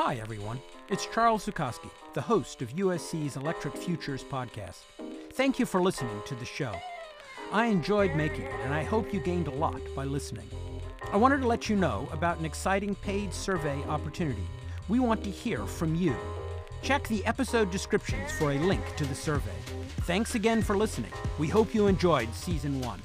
Hi, everyone. It's Charles Zukoski, the host of USC's Electric Futures podcast. Thank you for listening to the show. I enjoyed making it, and I hope you gained a lot by listening. I wanted to let you know about an exciting paid survey opportunity. We want to hear from you. Check the episode descriptions for a link to the survey. Thanks again for listening. We hope you enjoyed season one.